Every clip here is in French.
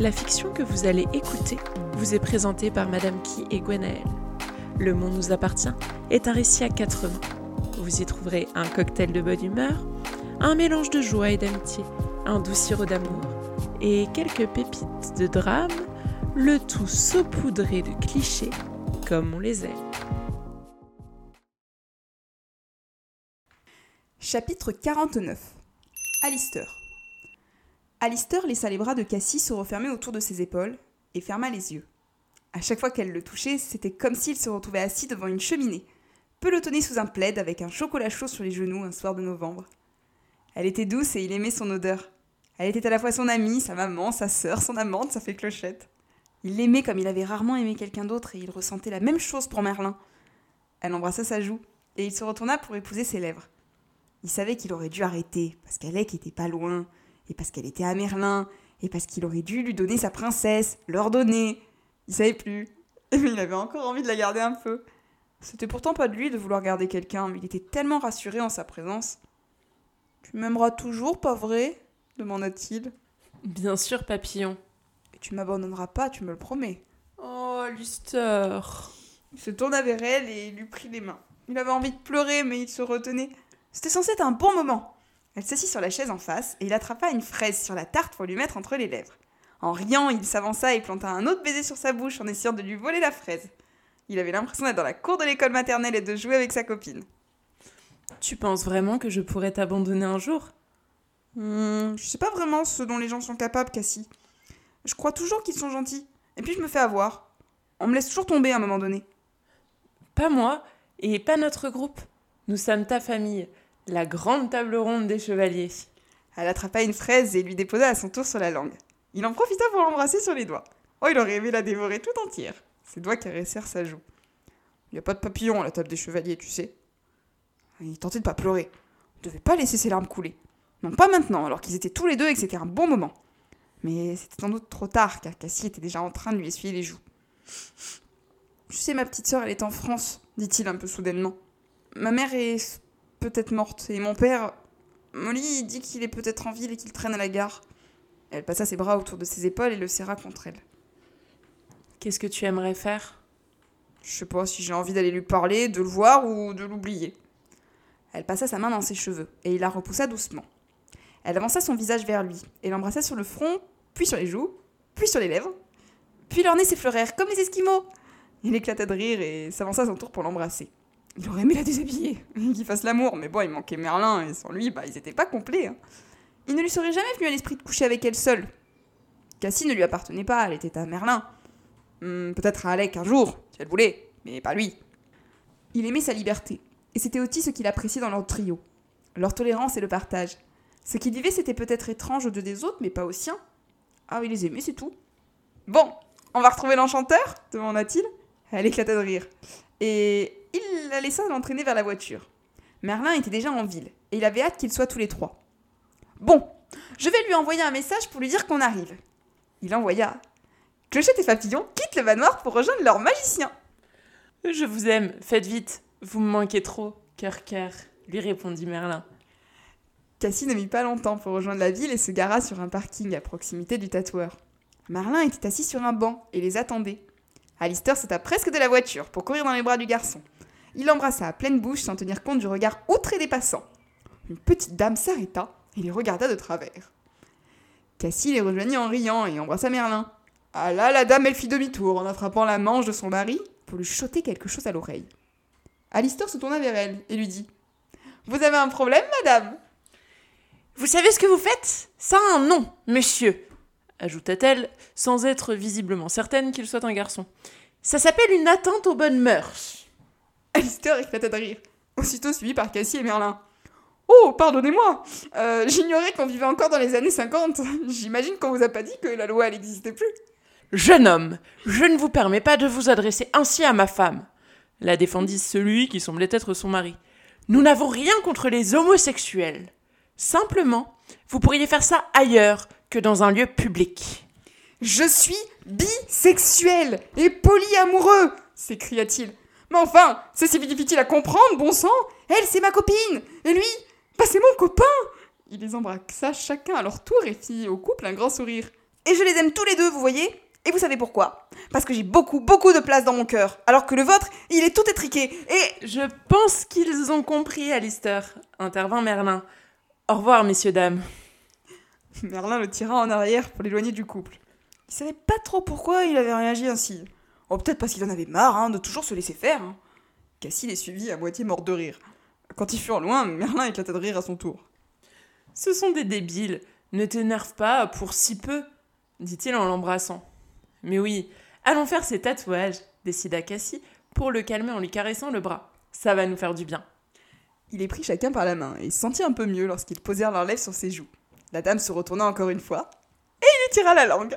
La fiction que vous allez écouter vous est présentée par Madame Key et Gwenaël. Le monde nous appartient est un récit à quatre mains. Vous y trouverez un cocktail de bonne humeur, un mélange de joie et d'amitié, un doux sirop d'amour et quelques pépites de drame, le tout saupoudré de clichés comme on les aime. Chapitre 49 Alistair Alistair laissa les bras de Cassie se refermer autour de ses épaules et ferma les yeux. À chaque fois qu'elle le touchait, c'était comme s'il se retrouvait assis devant une cheminée, pelotonné sous un plaid avec un chocolat chaud sur les genoux un soir de novembre. Elle était douce et il aimait son odeur. Elle était à la fois son amie, sa maman, sa sœur, son amante, ça fait clochette. Il l'aimait comme il avait rarement aimé quelqu'un d'autre et il ressentait la même chose pour Merlin. Elle embrassa sa joue et il se retourna pour épouser ses lèvres. Il savait qu'il aurait dû arrêter parce qu'Alec était pas loin et parce qu'elle était à Merlin, et parce qu'il aurait dû lui donner sa princesse, leur donner. Il savait plus. Mais il avait encore envie de la garder un peu. C'était pourtant pas de lui de vouloir garder quelqu'un, mais il était tellement rassuré en sa présence. Tu m'aimeras toujours, pas vrai? demanda-t-il. Bien sûr, papillon. Et tu m'abandonneras pas, tu me le promets. Oh, Lister. Il se tourna vers elle et lui prit les mains. Il avait envie de pleurer, mais il se retenait. C'était censé être un bon moment. Elle s'assit sur la chaise en face et il attrapa une fraise sur la tarte pour lui mettre entre les lèvres. En riant, il s'avança et planta un autre baiser sur sa bouche en essayant de lui voler la fraise. Il avait l'impression d'être dans la cour de l'école maternelle et de jouer avec sa copine. Tu penses vraiment que je pourrais t'abandonner un jour? Hmm, Je sais pas vraiment ce dont les gens sont capables, Cassie. Je crois toujours qu'ils sont gentils. Et puis je me fais avoir. On me laisse toujours tomber à un moment donné. Pas moi, et pas notre groupe. Nous sommes ta famille la grande table ronde des chevaliers. Elle attrapa une fraise et lui déposa à son tour sur la langue. Il en profita pour l'embrasser sur les doigts. Oh, il aurait aimé la dévorer tout entière. Ses doigts caressèrent sa joue. Il n'y a pas de papillon à la table des chevaliers, tu sais. Il tentait de pas pleurer. On ne devait pas laisser ses larmes couler. Non, pas maintenant, alors qu'ils étaient tous les deux et que c'était un bon moment. Mais c'était sans doute trop tard, car Cassie était déjà en train de lui essuyer les joues. Tu sais, ma petite sœur, elle est en France, dit-il un peu soudainement. Ma mère est peut-être morte. Et mon père, Molly, dit qu'il est peut-être en ville et qu'il traîne à la gare. Elle passa ses bras autour de ses épaules et le serra contre elle. Qu'est-ce que tu aimerais faire? Je sais pas si j'ai envie d'aller lui parler, de le voir ou de l'oublier. Elle passa sa main dans ses cheveux et il la repoussa doucement. Elle avança son visage vers lui et l'embrassa sur le front, puis sur les joues, puis sur les lèvres. Puis leurs nez s'effleurèrent comme les Esquimaux. Il éclata de rire et s'avança à son tour pour l'embrasser. Il aurait aimé la déshabiller, qu'il fasse l'amour, mais bon, il manquait Merlin, et sans lui, bah, ils étaient pas complets. Hein. Il ne lui serait jamais venu à l'esprit de coucher avec elle seule. Cassie ne lui appartenait pas, elle était à Merlin. Hmm, peut-être à Alec un jour, si elle voulait, mais pas lui. Il aimait sa liberté, et c'était aussi ce qu'il appréciait dans leur trio. Leur tolérance et le partage. Ce qu'il vivait, c'était peut-être étrange aux deux des autres, mais pas aux siens. Ah, il les aimait, c'est tout. Bon, on va retrouver l'enchanteur demanda-t-il. Elle éclata de rire. Et il la laissa l'entraîner vers la voiture. Merlin était déjà en ville, et il avait hâte qu'ils soient tous les trois. Bon, je vais lui envoyer un message pour lui dire qu'on arrive. Il envoya. Clochette et Papillon quittent le manoir pour rejoindre leur magicien. Je vous aime, faites vite, vous me manquez trop, cœur cœur, lui répondit Merlin. Cassie ne mit pas longtemps pour rejoindre la ville et se gara sur un parking à proximité du tatoueur. Merlin était assis sur un banc et les attendait. Alistair sauta presque de la voiture pour courir dans les bras du garçon. Il l'embrassa à pleine bouche sans tenir compte du regard outré des passants. Une petite dame s'arrêta et les regarda de travers. Cassie les rejoignit en riant et embrassa Merlin. Ah là, la dame, elle fit demi-tour en attrapant la manche de son mari pour lui choter quelque chose à l'oreille. Alistair se tourna vers elle et lui dit Vous avez un problème, madame? Vous savez ce que vous faites? Ça a un nom, monsieur ajouta-t-elle, sans être visiblement certaine qu'il soit un garçon. Ça s'appelle une atteinte aux bonnes mœurs. Alistair éclata de rire, aussitôt suivi par Cassie et Merlin. Oh, pardonnez-moi euh, J'ignorais qu'on vivait encore dans les années 50. J'imagine qu'on vous a pas dit que la loi, elle n'existait plus. Jeune homme, je ne vous permets pas de vous adresser ainsi à ma femme, la défendit celui qui semblait être son mari. Nous n'avons rien contre les homosexuels. Simplement, vous pourriez faire ça ailleurs que dans un lieu public. Je suis bisexuel et polyamoureux s'écria-t-il. Mais enfin, c'est si difficile à comprendre, bon sang Elle, c'est ma copine Et lui Bah, c'est mon copain Il les embrassa chacun à leur tour et fit au couple un grand sourire. Et je les aime tous les deux, vous voyez? Et vous savez pourquoi? Parce que j'ai beaucoup, beaucoup de place dans mon cœur. Alors que le vôtre, il est tout étriqué. Et Je pense qu'ils ont compris, Alistair, intervint Merlin. Au revoir, messieurs, dames. Merlin le tira en arrière pour l'éloigner du couple. Il savait pas trop pourquoi il avait réagi ainsi. Oh, peut-être parce qu'il en avait marre hein, de toujours se laisser faire. Hein. Cassie les suivit à moitié mort de rire. Quand ils furent loin, Merlin éclata de rire à son tour. Ce sont des débiles. Ne t'énerve pas pour si peu, dit-il en l'embrassant. Mais oui, allons faire ces tatouages, décida Cassie, pour le calmer en lui caressant le bras. Ça va nous faire du bien. Il les prit chacun par la main et il se sentit un peu mieux lorsqu'ils posèrent leurs lèvres sur ses joues. La dame se retourna encore une fois et il lui tira la langue.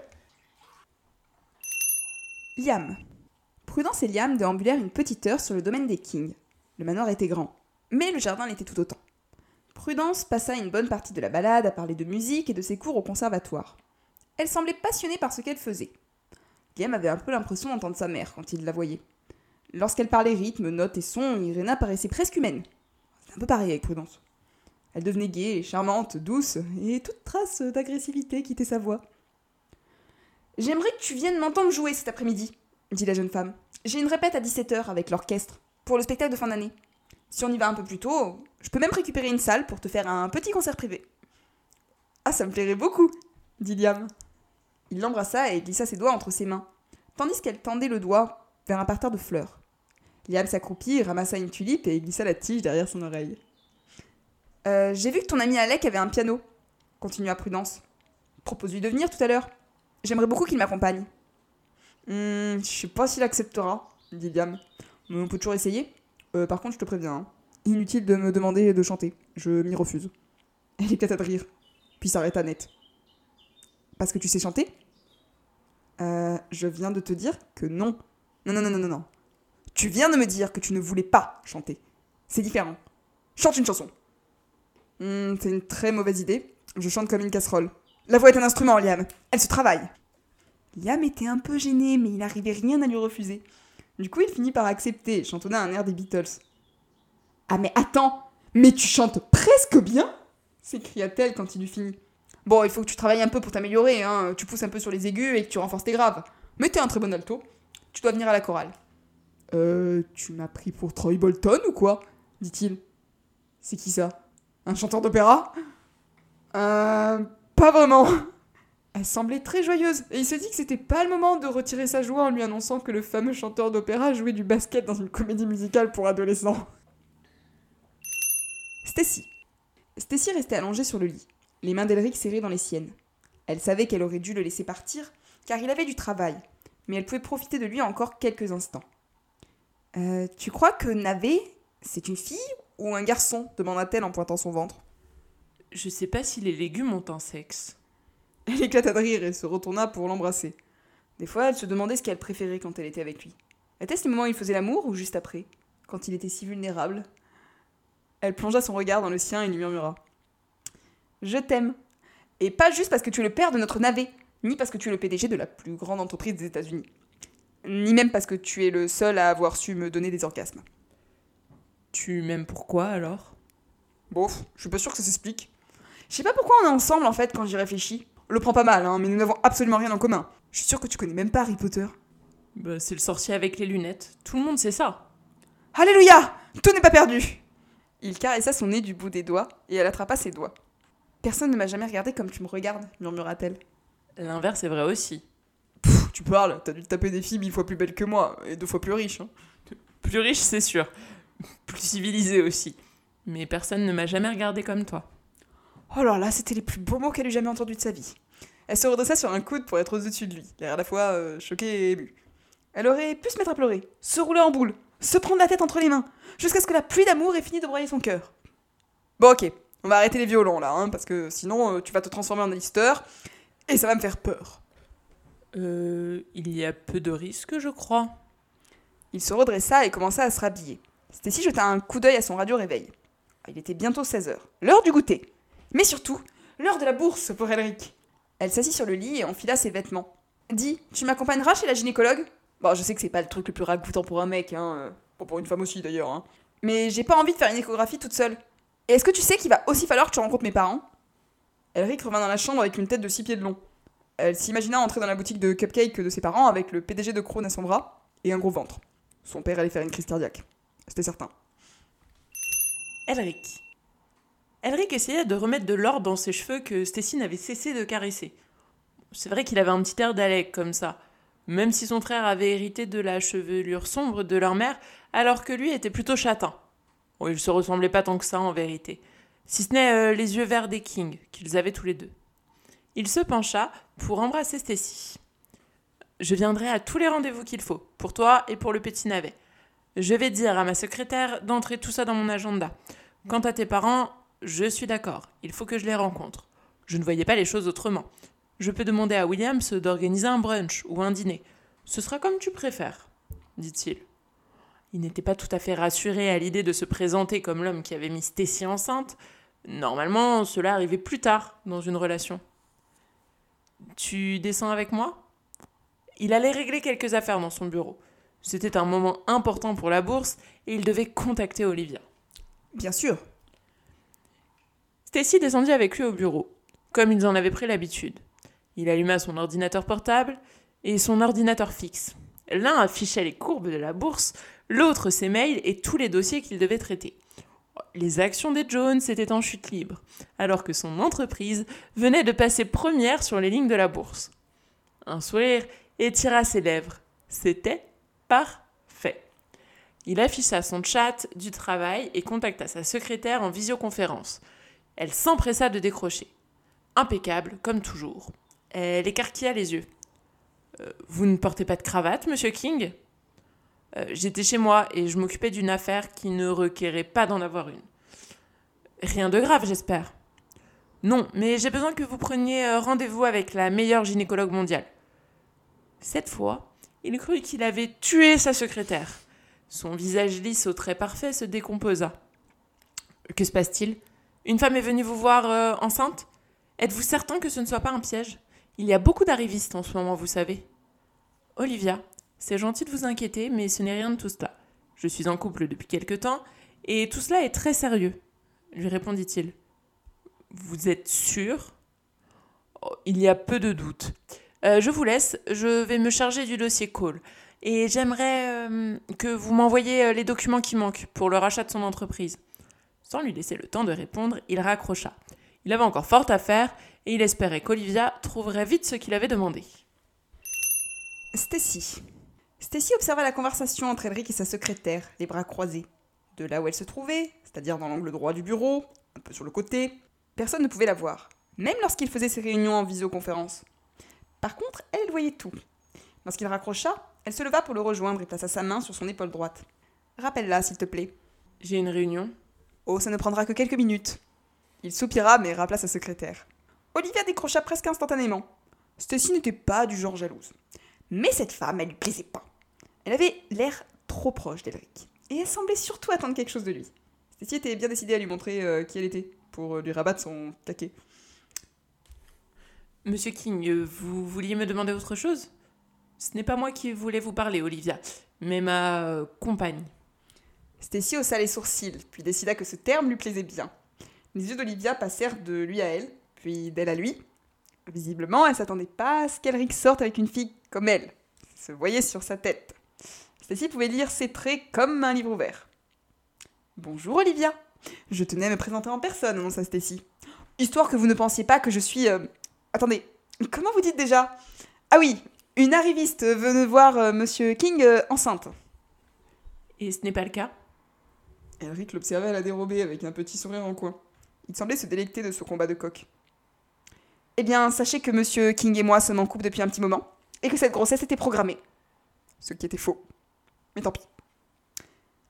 Liam. Prudence et Liam déambulèrent une petite heure sur le domaine des Kings. Le manoir était grand, mais le jardin l'était tout autant. Prudence passa une bonne partie de la balade à parler de musique et de ses cours au conservatoire. Elle semblait passionnée par ce qu'elle faisait. Liam avait un peu l'impression d'entendre sa mère quand il la voyait. Lorsqu'elle parlait rythme, notes et sons, Irena paraissait presque humaine. C'est un peu pareil avec Prudence. Elle devenait gaie, charmante, douce, et toute trace d'agressivité quittait sa voix. J'aimerais que tu viennes m'entendre jouer cet après-midi, dit la jeune femme. J'ai une répète à 17h avec l'orchestre, pour le spectacle de fin d'année. Si on y va un peu plus tôt, je peux même récupérer une salle pour te faire un petit concert privé. Ah, ça me plairait beaucoup, dit Liam. Il l'embrassa et glissa ses doigts entre ses mains, tandis qu'elle tendait le doigt vers un parterre de fleurs. Liam s'accroupit, ramassa une tulipe et glissa la tige derrière son oreille. Euh, J'ai vu que ton ami Alec avait un piano, continua Prudence. Propose-lui de venir tout à l'heure. J'aimerais beaucoup qu'il m'accompagne. Hmm, je sais pas s'il acceptera, dit Liam. Mais on peut toujours essayer. Euh, par contre, je te préviens, hein. inutile de me demander de chanter. Je m'y refuse. Elle éclata de rire, puis s'arrêta net. Parce que tu sais chanter? Euh, je viens de te dire que non. Non, non, non, non, non, non. Tu viens de me dire que tu ne voulais pas chanter. C'est différent. Chante une chanson. Hmm, c'est une très mauvaise idée. Je chante comme une casserole. La voix est un instrument, Liam. Elle se travaille. Liam était un peu gêné, mais il n'arrivait rien à lui refuser. Du coup, il finit par accepter chantonna un air des Beatles. Ah, mais attends Mais tu chantes presque bien s'écria-t-elle quand il eut fini. Bon, il faut que tu travailles un peu pour t'améliorer, hein. Tu pousses un peu sur les aigus et que tu renforces tes graves. Mais t'es un très bon alto. Tu dois venir à la chorale. Euh, tu m'as pris pour Troy Bolton ou quoi? dit-il. C'est qui ça? Un chanteur d'opéra? Euh. Pas vraiment. Elle semblait très joyeuse, et il se dit que c'était pas le moment de retirer sa joie en lui annonçant que le fameux chanteur d'opéra jouait du basket dans une comédie musicale pour adolescents. Stacy. Stacy restait allongée sur le lit, les mains d'Elric serrées dans les siennes. Elle savait qu'elle aurait dû le laisser partir, car il avait du travail, mais elle pouvait profiter de lui encore quelques instants. Euh, tu crois que Navé, c'est une fille ou un garçon? demanda-t-elle en pointant son ventre. Je sais pas si les légumes ont un sexe. Elle éclata de rire et se retourna pour l'embrasser. Des fois, elle se demandait ce qu'elle préférait quand elle était avec lui. Était-ce le moment où il faisait l'amour ou juste après, quand il était si vulnérable? Elle plongea son regard dans le sien et lui murmura Je t'aime. Et pas juste parce que tu es le père de notre navet, ni parce que tu es le PDG de la plus grande entreprise des États-Unis, ni même parce que tu es le seul à avoir su me donner des orgasmes. Tu m'aimes pourquoi alors? Bon, je suis pas sûre que ça s'explique. Je sais pas pourquoi on est ensemble en fait quand j'y réfléchis. On le prend pas mal, hein, mais nous n'avons absolument rien en commun. Je suis sûre que tu connais même pas Harry Potter. Bah, c'est le sorcier avec les lunettes. Tout le monde sait ça. Alléluia Tout n'est pas perdu Il caressa son nez du bout des doigts et elle attrapa ses doigts. Personne ne m'a jamais regardé comme tu me regardes, murmura-t-elle. L'inverse est vrai aussi. Pff, tu parles, t'as dû te taper des filles mille fois plus belles que moi, et deux fois plus riches. Hein. Plus riche, c'est sûr. Plus civilisé aussi. Mais personne ne m'a jamais regardé comme toi. Oh alors là, c'était les plus beaux mots qu'elle eût jamais entendus de sa vie. Elle se redressa sur un coude pour être au-dessus de lui, l'air à la fois euh, choquée et émue. Elle aurait pu se mettre à pleurer, se rouler en boule, se prendre la tête entre les mains, jusqu'à ce que la pluie d'amour ait fini de broyer son cœur. Bon, ok, on va arrêter les violons là, hein, parce que sinon euh, tu vas te transformer en Alistair, et ça va me faire peur. Euh, il y a peu de risques, je crois. Il se redressa et commença à se rhabiller. Stacy jeta un coup d'œil à son radio réveil. Il était bientôt 16 heures, l'heure du goûter. Mais surtout, l'heure de la bourse pour Elric. Elle s'assit sur le lit et enfila ses vêtements. Dis, tu m'accompagneras chez la gynécologue? Bon, je sais que c'est pas le truc le plus ragoûtant pour un mec, hein. Bon, pour une femme aussi d'ailleurs, hein. Mais j'ai pas envie de faire une échographie toute seule. Et est-ce que tu sais qu'il va aussi falloir que tu rencontres mes parents? Elric revint dans la chambre avec une tête de six pieds de long. Elle s'imagina entrer dans la boutique de cupcake de ses parents avec le PDG de Krone à son bras et un gros ventre. Son père allait faire une crise cardiaque. C'était certain. Elric. Elric essayait de remettre de l'ordre dans ses cheveux que Stacy n'avait cessé de caresser. C'est vrai qu'il avait un petit air d'Alec comme ça, même si son frère avait hérité de la chevelure sombre de leur mère, alors que lui était plutôt châtain. Oh, ils se ressemblaient pas tant que ça en vérité, si ce n'est euh, les yeux verts des Kings qu'ils avaient tous les deux. Il se pencha pour embrasser Stacy. Je viendrai à tous les rendez-vous qu'il faut, pour toi et pour le petit navet. Je vais dire à ma secrétaire d'entrer tout ça dans mon agenda. Quant à tes parents, je suis d'accord, il faut que je les rencontre. Je ne voyais pas les choses autrement. Je peux demander à Williams d'organiser un brunch ou un dîner. Ce sera comme tu préfères, dit-il. Il n'était pas tout à fait rassuré à l'idée de se présenter comme l'homme qui avait mis Stacy enceinte. Normalement, cela arrivait plus tard dans une relation. Tu descends avec moi? Il allait régler quelques affaires dans son bureau. C'était un moment important pour la bourse et il devait contacter Olivia. Bien sûr. Stacy descendit avec lui au bureau, comme ils en avaient pris l'habitude. Il alluma son ordinateur portable et son ordinateur fixe. L'un affichait les courbes de la bourse, l'autre ses mails et tous les dossiers qu'il devait traiter. Les actions des Jones étaient en chute libre, alors que son entreprise venait de passer première sur les lignes de la bourse. Un sourire étira ses lèvres. C'était parfait. Il afficha son chat du travail et contacta sa secrétaire en visioconférence. Elle s'empressa de décrocher. Impeccable, comme toujours. Elle écarquilla les yeux. Euh, vous ne portez pas de cravate, monsieur King? Euh, J'étais chez moi et je m'occupais d'une affaire qui ne requérait pas d'en avoir une. Rien de grave, j'espère. Non, mais j'ai besoin que vous preniez euh, rendez-vous avec la meilleure gynécologue mondiale. Cette fois, il crut qu'il avait tué sa secrétaire. Son visage lisse au trait parfait se décomposa. Que se passe-t-il? Une femme est venue vous voir enceinte? Êtes-vous certain que ce ne soit pas un piège? Il y a beaucoup d'arrivistes en ce moment, vous savez. Olivia, c'est gentil de vous inquiéter, mais ce n'est rien de tout cela. Je suis en couple depuis quelque temps, et tout cela est très sérieux, lui répondit-il. Vous êtes sûr? Oh, Il y a peu de doute. Euh, je vous laisse, je vais me charger du dossier Call. Et j'aimerais euh, que vous m'envoyiez euh, les documents qui manquent pour le rachat de son entreprise. Sans lui laisser le temps de répondre, il raccrocha. Il avait encore fort à faire et il espérait qu'Olivia trouverait vite ce qu'il avait demandé. Stacy. Stacy observa la conversation entre Elric et sa secrétaire, les bras croisés. De là où elle se trouvait, c'est-à-dire dans l'angle droit du bureau, un peu sur le côté, personne ne pouvait la voir, même lorsqu'il faisait ses réunions en visioconférence. Par contre, elle voyait tout. Lorsqu'il raccrocha, elle se leva pour le rejoindre et plaça sa main sur son épaule droite. Rappelle-la, s'il te plaît. J'ai une réunion. Oh, ça ne prendra que quelques minutes. Il soupira mais rappela sa secrétaire. Olivia décrocha presque instantanément. Stacy n'était pas du genre jalouse. Mais cette femme, elle lui plaisait pas. Elle avait l'air trop proche d'Elric. Et elle semblait surtout attendre quelque chose de lui. Stacy était bien décidée à lui montrer euh, qui elle était, pour euh, lui rabattre son taquet. Monsieur King, euh, vous vouliez me demander autre chose? Ce n'est pas moi qui voulais vous parler, Olivia, mais ma compagne. Stacy haussa les sourcils, puis décida que ce terme lui plaisait bien. Les yeux d'Olivia passèrent de lui à elle, puis d'elle à lui. Visiblement, elle s'attendait pas à ce qu'Elric sorte avec une fille comme elle. se voyait sur sa tête. Stacy pouvait lire ses traits comme un livre ouvert. Bonjour Olivia. Je tenais à me présenter en personne, annonça Stacy. Histoire que vous ne pensiez pas que je suis. Euh, attendez, comment vous dites déjà? Ah oui, une arriviste venait voir euh, Monsieur King euh, enceinte. Et ce n'est pas le cas? Elric l'observait à la dérobée avec un petit sourire en coin. Il semblait se délecter de ce combat de coq. Eh bien, sachez que Monsieur King et moi sommes en couple depuis un petit moment, et que cette grossesse était programmée. Ce qui était faux. Mais tant pis.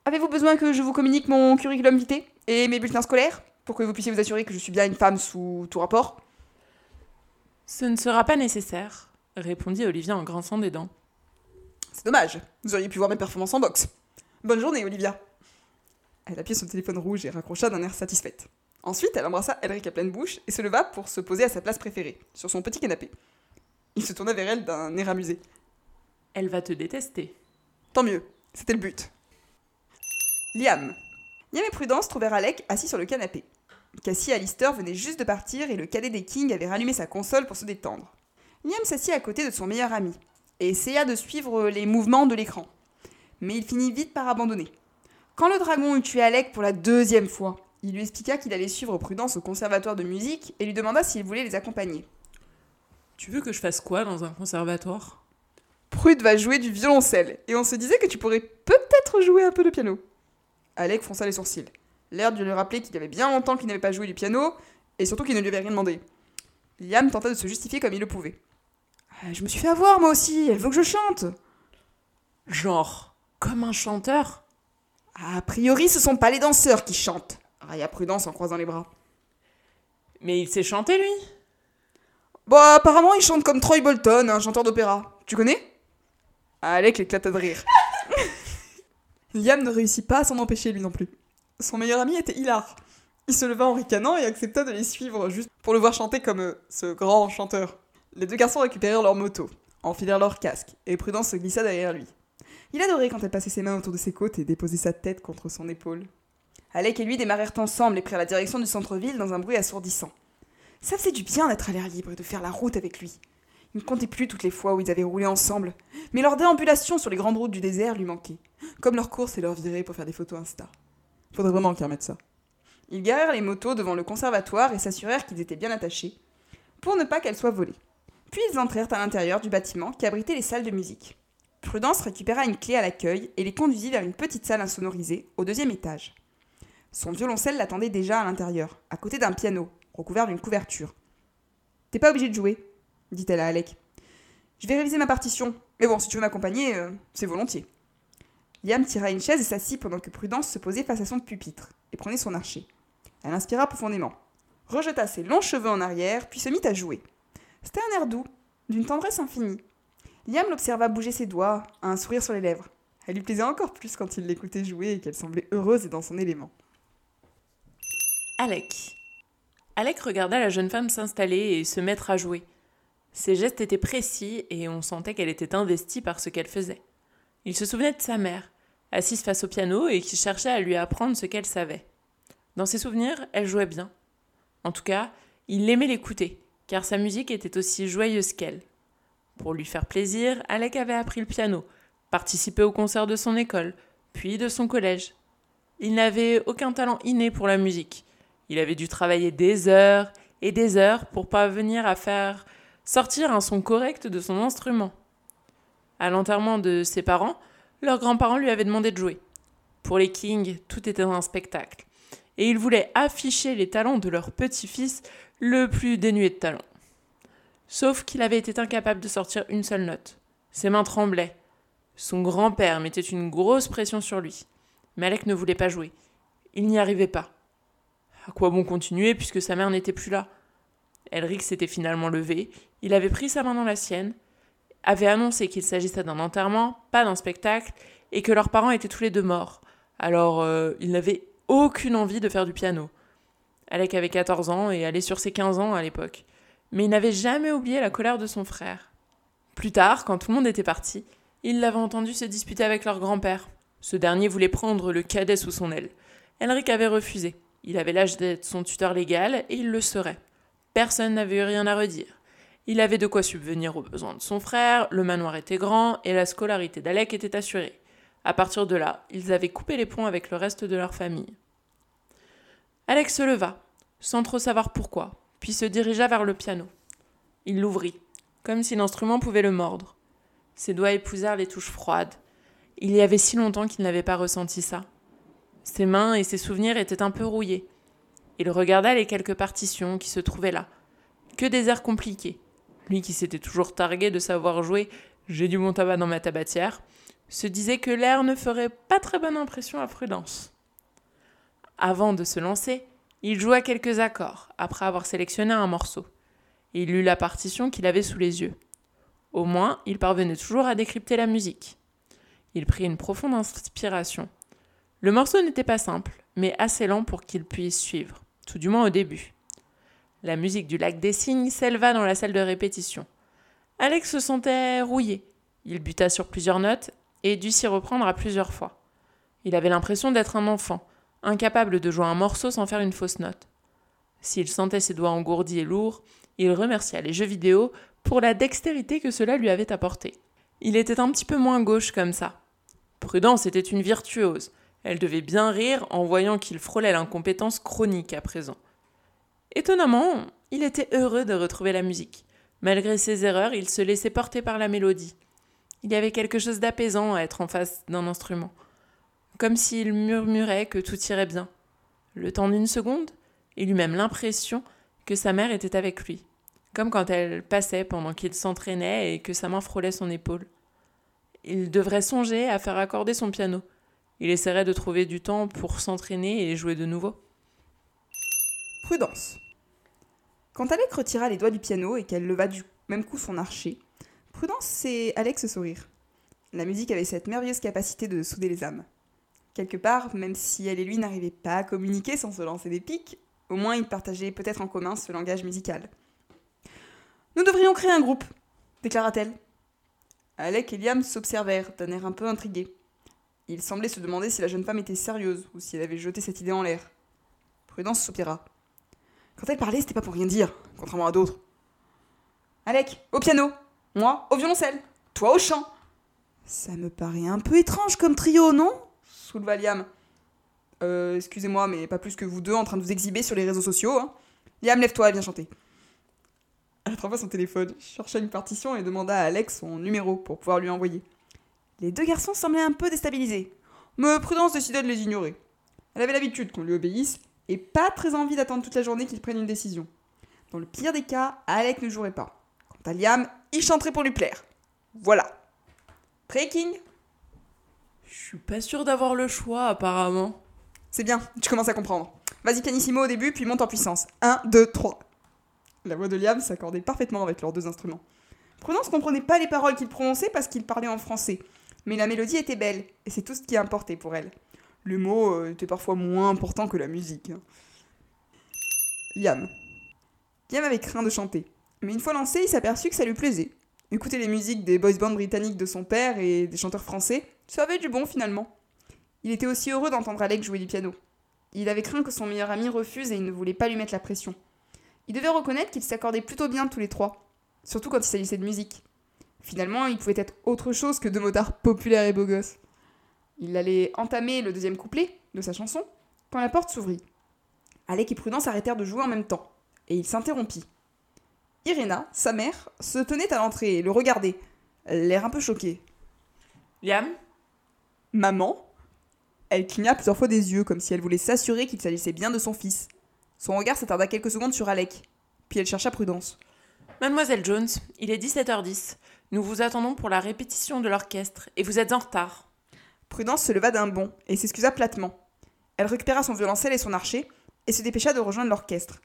Avez-vous besoin que je vous communique mon curriculum vitae et mes bulletins scolaires pour que vous puissiez vous assurer que je suis bien une femme sous tout rapport? Ce ne sera pas nécessaire, répondit Olivia en grinçant des dents. C'est dommage, vous auriez pu voir mes performances en boxe. Bonne journée, Olivia. Elle appuyait son téléphone rouge et raccrocha d'un air satisfaite. Ensuite, elle embrassa Elric à pleine bouche et se leva pour se poser à sa place préférée, sur son petit canapé. Il se tourna vers elle d'un air amusé. Elle va te détester. Tant mieux, c'était le but. Liam. Liam et Prudence trouvèrent Alec assis sur le canapé. Cassie et Alistair venaient juste de partir et le cadet des Kings avait rallumé sa console pour se détendre. Liam s'assit à côté de son meilleur ami et essaya de suivre les mouvements de l'écran. Mais il finit vite par abandonner. Quand le dragon eut tué Alec pour la deuxième fois, il lui expliqua qu'il allait suivre Prudence au conservatoire de musique et lui demanda s'il voulait les accompagner. Tu veux que je fasse quoi dans un conservatoire? Prude va jouer du violoncelle et on se disait que tu pourrais peut-être jouer un peu de piano. Alec fronça les sourcils, l'air de lui rappeler qu'il y avait bien longtemps qu'il n'avait pas joué du piano et surtout qu'il ne lui avait rien demandé. Liam tenta de se justifier comme il le pouvait. Ah, je me suis fait avoir moi aussi, elle veut que je chante. Genre, comme un chanteur? A priori, ce sont pas les danseurs qui chantent, railla Prudence en croisant les bras. Mais il sait chanter lui? Bon, apparemment, il chante comme Troy Bolton, un chanteur d'opéra. Tu connais? Alec éclata de rire. Liam ne réussit pas à s'en empêcher lui non plus. Son meilleur ami était hilar. Il se leva en ricanant et accepta de les suivre juste pour le voir chanter comme euh, ce grand chanteur. Les deux garçons récupérèrent leur moto, enfilèrent leur casque, et Prudence se glissa derrière lui. Il adorait quand elle passait ses mains autour de ses côtes et déposait sa tête contre son épaule. Alec et lui démarrèrent ensemble et prirent la direction du centre-ville dans un bruit assourdissant. Ça faisait du bien d'être à l'air libre et de faire la route avec lui. Il ne comptait plus toutes les fois où ils avaient roulé ensemble, mais leur déambulation sur les grandes routes du désert lui manquait, comme leurs courses et leurs virées pour faire des photos Insta. Faudrait vraiment qu'ils remettent ça. Ils garèrent les motos devant le conservatoire et s'assurèrent qu'ils étaient bien attachés, pour ne pas qu'elles soient volées. Puis ils entrèrent à l'intérieur du bâtiment qui abritait les salles de musique. Prudence récupéra une clé à l'accueil et les conduisit vers une petite salle insonorisée, au deuxième étage. Son violoncelle l'attendait déjà à l'intérieur, à côté d'un piano, recouvert d'une couverture. T'es pas obligé de jouer, dit-elle à Alec. Je vais réviser ma partition, mais bon, si tu veux m'accompagner, euh, c'est volontiers. Liam tira une chaise et s'assit pendant que Prudence se posait face à son pupitre et prenait son archer. Elle inspira profondément, rejeta ses longs cheveux en arrière, puis se mit à jouer. C'était un air doux, d'une tendresse infinie. Liam l'observa bouger ses doigts, un sourire sur les lèvres. Elle lui plaisait encore plus quand il l'écoutait jouer et qu'elle semblait heureuse et dans son élément. Alec. Alec regarda la jeune femme s'installer et se mettre à jouer. Ses gestes étaient précis et on sentait qu'elle était investie par ce qu'elle faisait. Il se souvenait de sa mère, assise face au piano et qui cherchait à lui apprendre ce qu'elle savait. Dans ses souvenirs, elle jouait bien. En tout cas, il aimait l'écouter, car sa musique était aussi joyeuse qu'elle. Pour lui faire plaisir, Alec avait appris le piano, participé au concert de son école, puis de son collège. Il n'avait aucun talent inné pour la musique. Il avait dû travailler des heures et des heures pour parvenir à faire sortir un son correct de son instrument. À l'enterrement de ses parents, leurs grands-parents lui avaient demandé de jouer. Pour les Kings, tout était un spectacle. Et ils voulaient afficher les talents de leur petit-fils le plus dénué de talent. Sauf qu'il avait été incapable de sortir une seule note. Ses mains tremblaient. Son grand-père mettait une grosse pression sur lui. Alec ne voulait pas jouer. Il n'y arrivait pas. À quoi bon continuer puisque sa mère n'était plus là? Elric s'était finalement levé, il avait pris sa main dans la sienne, avait annoncé qu'il s'agissait d'un enterrement, pas d'un spectacle, et que leurs parents étaient tous les deux morts. Alors euh, il n'avait aucune envie de faire du piano. Alec avait 14 ans et allait sur ses 15 ans à l'époque. Mais il n'avait jamais oublié la colère de son frère. Plus tard, quand tout le monde était parti, il l'avait entendu se disputer avec leur grand-père. Ce dernier voulait prendre le cadet sous son aile. Elric avait refusé. Il avait l'âge d'être son tuteur légal et il le serait. Personne n'avait eu rien à redire. Il avait de quoi subvenir aux besoins de son frère, le manoir était grand et la scolarité d'Alec était assurée. À partir de là, ils avaient coupé les ponts avec le reste de leur famille. Alec se leva, sans trop savoir pourquoi, puis se dirigea vers le piano. Il l'ouvrit, comme si l'instrument pouvait le mordre. Ses doigts épousèrent les touches froides. Il y avait si longtemps qu'il n'avait pas ressenti ça. Ses mains et ses souvenirs étaient un peu rouillés. Il regarda les quelques partitions qui se trouvaient là. Que des airs compliqués. Lui qui s'était toujours targué de savoir jouer J'ai du bon tabac dans ma tabatière, se disait que l'air ne ferait pas très bonne impression à Prudence. Avant de se lancer, il joua quelques accords, après avoir sélectionné un morceau. Il lut la partition qu'il avait sous les yeux. Au moins, il parvenait toujours à décrypter la musique. Il prit une profonde inspiration. Le morceau n'était pas simple, mais assez lent pour qu'il puisse suivre, tout du moins au début. La musique du lac des cygnes s'éleva dans la salle de répétition. Alex se sentait rouillé. Il buta sur plusieurs notes et dut s'y reprendre à plusieurs fois. Il avait l'impression d'être un enfant, incapable de jouer un morceau sans faire une fausse note. S'il sentait ses doigts engourdis et lourds, Il remercia les jeux vidéo pour la dextérité que cela lui avait apporté. Il était un petit peu moins gauche comme ça. Prudence était une virtuose. Elle devait bien rire en voyant qu'il frôlait l'incompétence chronique à présent. Étonnamment, il était heureux de retrouver la musique. Malgré ses erreurs, il se laissait porter par la mélodie. Il y avait quelque chose d'apaisant à être en face d'un instrument, comme s'il murmurait que tout irait bien. Le temps d'une seconde, il eut même l'impression que sa mère était avec lui, comme quand elle passait pendant qu'il s'entraînait et que sa main frôlait son épaule. Il devrait songer à faire accorder son piano. Il essaierait de trouver du temps pour s'entraîner et jouer de nouveau. Prudence. Quand Alec retira les doigts du piano et qu'elle leva du même coup son archer, Prudence c'est Alex sourire. La musique avait cette merveilleuse capacité de souder les âmes. Quelque part, même si elle et lui n'arrivaient pas à communiquer sans se lancer des pics, au moins ils partageaient peut-être en commun ce langage musical. Nous devrions créer un groupe, déclara-t-elle. Alec et Liam s'observèrent d'un air un peu intrigué. Il semblait se demander si la jeune femme était sérieuse ou si elle avait jeté cette idée en l'air. Prudence soupira. Quand elle parlait, c'était pas pour rien dire, contrairement à d'autres. Alec, au piano. Moi, au violoncelle. Toi, au chant. Ça me paraît un peu étrange comme trio, non? Liam. Euh, excusez-moi, mais pas plus que vous deux en train de vous exhiber sur les réseaux sociaux. Hein. Liam, lève-toi et viens chanter. Elle attrapa son téléphone, chercha une partition et demanda à Alex son numéro pour pouvoir lui envoyer. Les deux garçons semblaient un peu déstabilisés, mais Prudence décida de les ignorer. Elle avait l'habitude qu'on lui obéisse et pas très envie d'attendre toute la journée qu'il prenne une décision. Dans le pire des cas, Alec ne jouerait pas. Quant à Liam, il chanterait pour lui plaire. Voilà. Breaking Je suis pas sûre d'avoir le choix, apparemment. C'est bien, tu commences à comprendre. Vas-y pianissimo au début, puis monte en puissance. 1, 2, 3. La voix de Liam s'accordait parfaitement avec leurs deux instruments. Prudence comprenait pas les paroles qu'il prononçait parce qu'il parlait en français, mais la mélodie était belle, et c'est tout ce qui importait pour elle. Le mot euh, était parfois moins important que la musique. hein. Liam. Liam avait craint de chanter, mais une fois lancé, il s'aperçut que ça lui plaisait. Écouter les musiques des boys bands britanniques de son père et des chanteurs français, ça avait du bon finalement. Il était aussi heureux d'entendre Alec jouer du piano. Il avait craint que son meilleur ami refuse et il ne voulait pas lui mettre la pression. Il devait reconnaître qu'ils s'accordaient plutôt bien tous les trois, surtout quand il s'agissait de musique. Finalement, il pouvait être autre chose que deux motards populaires et beaux gosses. Il allait entamer le deuxième couplet de sa chanson quand la porte s'ouvrit. Alec et Prudence arrêtèrent de jouer en même temps, et il s'interrompit. Irena, sa mère, se tenait à l'entrée et le regardait, l'air un peu choqué. Liam? Maman Elle cligna plusieurs fois des yeux, comme si elle voulait s'assurer qu'il s'agissait bien de son fils. Son regard s'attarda quelques secondes sur Alec, puis elle chercha Prudence. Mademoiselle Jones, il est 17h10. Nous vous attendons pour la répétition de l'orchestre et vous êtes en retard. Prudence se leva d'un bond et s'excusa platement. Elle récupéra son violoncelle et son archer et se dépêcha de rejoindre l'orchestre.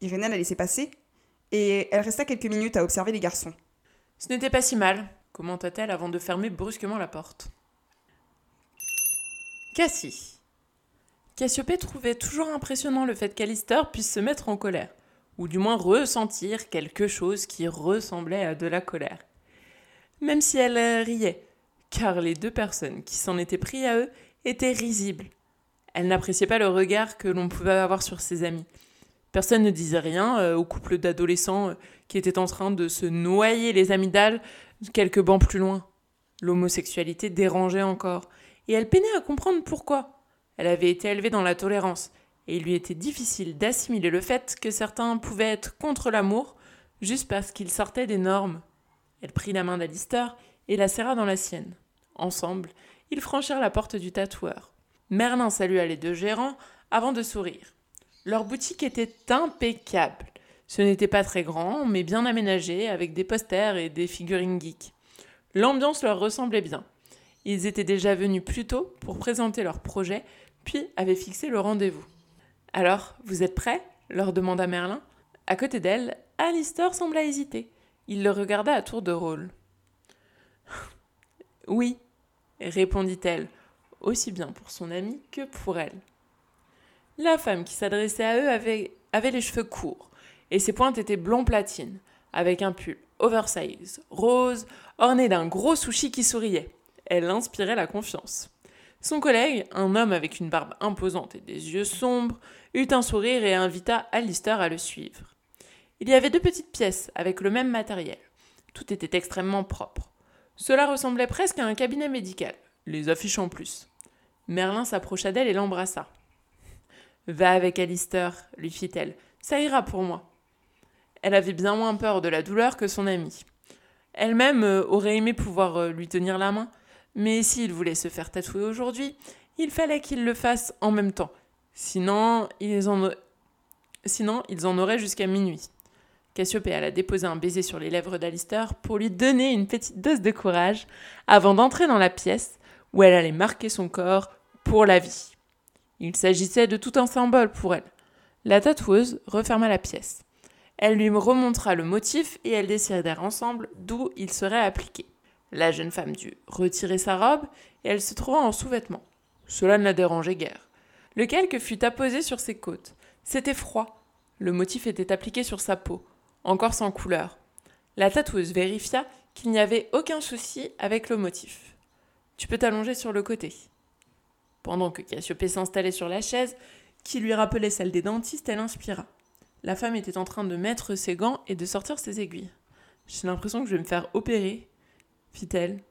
Irena la laissait passer et elle resta quelques minutes à observer les garçons. Ce n'était pas si mal, commenta-t-elle avant de fermer brusquement la porte. Cassie. Cassiopée trouvait toujours impressionnant le fait qu'Alister puisse se mettre en colère, ou du moins ressentir quelque chose qui ressemblait à de la colère. Même si elle riait, car les deux personnes qui s'en étaient pris à eux étaient risibles. Elle n'appréciait pas le regard que l'on pouvait avoir sur ses amis. Personne ne disait rien euh, au couple d'adolescents euh, qui étaient en train de se noyer les amygdales quelques bancs plus loin. L'homosexualité dérangeait encore, et elle peinait à comprendre pourquoi. Elle avait été élevée dans la tolérance, et il lui était difficile d'assimiler le fait que certains pouvaient être contre l'amour juste parce qu'ils sortaient des normes. Elle prit la main d'Alistair et la serra dans la sienne. Ensemble, ils franchirent la porte du tatoueur. Merlin salua les deux gérants avant de sourire. Leur boutique était impeccable. Ce n'était pas très grand, mais bien aménagé, avec des posters et des figurines geeks. L'ambiance leur ressemblait bien. Ils étaient déjà venus plus tôt pour présenter leur projet, puis avaient fixé le rendez-vous. Alors, vous êtes prêts? leur demanda Merlin. À côté d'elle, Alistair sembla hésiter. Il le regarda à tour de rôle. Oui, répondit-elle, aussi bien pour son ami que pour elle. La femme qui s'adressait à eux avait, les cheveux courts, et ses pointes étaient blond platine, avec un pull oversize, rose, orné d'un gros sushi qui souriait. Elle inspirait la confiance. Son collègue, un homme avec une barbe imposante et des yeux sombres, eut un sourire et invita Alistair à le suivre. Il y avait deux petites pièces avec le même matériel. Tout était extrêmement propre. Cela ressemblait presque à un cabinet médical, les affiches en plus. Merlin s'approcha d'elle et l'embrassa. Va avec Alistair, lui fit-elle. Ça ira pour moi. Elle avait bien moins peur de la douleur que son amie. Elle-même euh, aurait aimé pouvoir euh, lui tenir la main, mais s'il voulait se faire tatouer aujourd'hui, il fallait qu'il le fasse en même temps. Sinon, ils en, Sinon, ils en auraient jusqu'à minuit. Cassiopée alla déposer un baiser sur les lèvres d'Alistair pour lui donner une petite dose de courage avant d'entrer dans la pièce où elle allait marquer son corps pour la vie. Il s'agissait de tout un symbole pour elle. La tatoueuse referma la pièce. Elle lui remontra le motif et elles décidèrent ensemble d'où il serait appliqué. La jeune femme dut retirer sa robe et elle se trouva en sous-vêtements. Cela ne la dérangeait guère. Le calque fut apposé sur ses côtes. C'était froid. Le motif était appliqué sur sa peau, encore sans couleur. La tatoueuse vérifia qu'il n'y avait aucun souci avec le motif. Tu peux t'allonger sur le côté. Pendant que Cassiopée s'installait sur la chaise, qui lui rappelait celle des dentistes, elle inspira. La femme était en train de mettre ses gants et de sortir ses aiguilles. J'ai l'impression que je vais me faire opérer, fit-elle.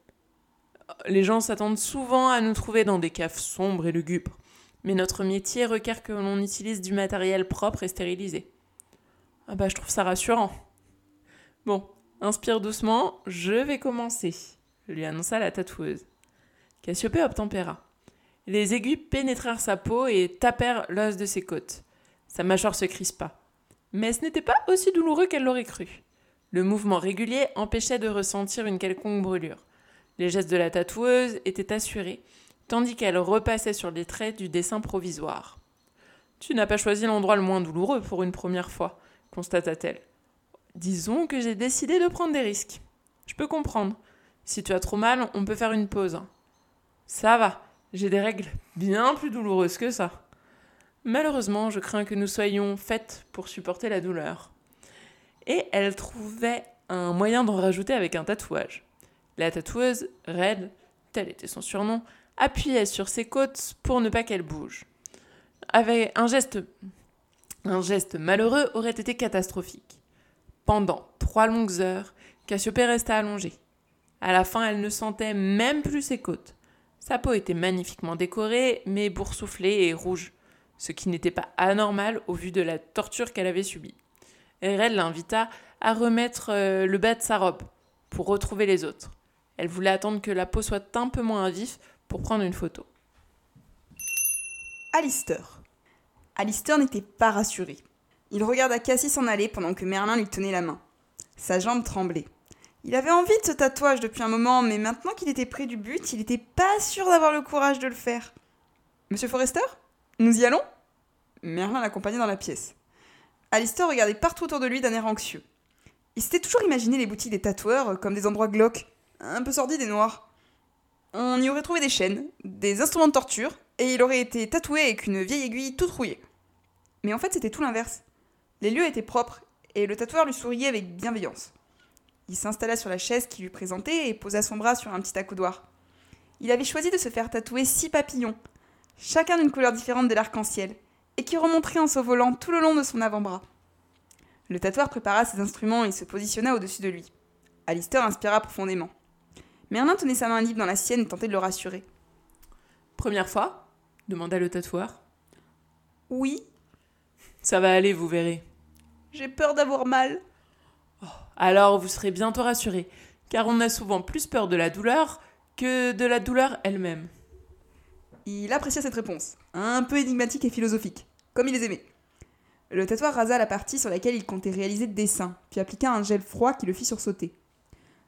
Les gens s'attendent souvent à nous trouver dans des caves sombres et lugubres, mais notre métier requiert que l'on utilise du matériel propre et stérilisé. Ah bah je trouve ça rassurant. Bon, inspire doucement, je vais commencer, lui annonça la tatoueuse. Cassiopée obtempéra. Les aiguilles pénétrèrent sa peau et tapèrent l'os de ses côtes. Sa mâchoire se crispa. Mais ce n'était pas aussi douloureux qu'elle l'aurait cru. Le mouvement régulier empêchait de ressentir une quelconque brûlure. Les gestes de la tatoueuse étaient assurés, tandis qu'elle repassait sur les traits du dessin provisoire. Tu n'as pas choisi l'endroit le moins douloureux pour une première fois, constata-t-elle. Disons que j'ai décidé de prendre des risques. Je peux comprendre. Si tu as trop mal, on peut faire une pause. Ça va, j'ai des règles bien plus douloureuses que ça. Malheureusement, je crains que nous soyons faites pour supporter la douleur. Et elle trouvait un moyen d'en rajouter avec un tatouage. La tatoueuse, Red, tel était son surnom, appuyait sur ses côtes pour ne pas qu'elle bouge. Avec un geste, un geste malheureux aurait été catastrophique. Pendant trois longues heures, Cassiopée resta allongée. À la fin, elle ne sentait même plus ses côtes. Sa peau était magnifiquement décorée, mais boursouflée et rouge ce qui n'était pas anormal au vu de la torture qu'elle avait subie. Red l'invita à remettre euh, le bas de sa robe pour retrouver les autres. Elle voulait attendre que la peau soit un peu moins vif pour prendre une photo. Alistair. Alistair n'était pas rassuré. Il regarda Cassie s'en aller pendant que Merlin lui tenait la main. Sa jambe tremblait. Il avait envie de ce tatouage depuis un moment, mais maintenant qu'il était près du but, il n'était pas sûr d'avoir le courage de le faire. Monsieur Forrester nous y allons? Merlin l'accompagnait dans la pièce. Alistair regardait partout autour de lui d'un air anxieux. Il s'était toujours imaginé les boutiques des tatoueurs comme des endroits glauques, un peu sordides et noirs. On y aurait trouvé des chaînes, des instruments de torture, et il aurait été tatoué avec une vieille aiguille toute rouillée. Mais en fait, c'était tout l'inverse. Les lieux étaient propres, et le tatoueur lui souriait avec bienveillance. Il s'installa sur la chaise qui lui présentait et posa son bras sur un petit accoudoir. Il avait choisi de se faire tatouer six papillons, chacun d'une couleur différente de l'arc-en-ciel, et qui remonterait en s'envolant tout le long de son avant-bras. Le tatoueur prépara ses instruments et se positionna au-dessus de lui. Alistair inspira profondément. Merlin tenait sa main libre dans la sienne et tentait de le rassurer. Première fois demanda le tatoueur. Oui. Ça va aller, vous verrez. J'ai peur d'avoir mal. Oh, alors vous serez bientôt rassuré, car on a souvent plus peur de la douleur que de la douleur elle-même. Il apprécia cette réponse, un peu énigmatique et philosophique, comme il les aimait. Le tatoueur rasa la partie sur laquelle il comptait réaliser des dessins, puis appliqua un gel froid qui le fit sursauter.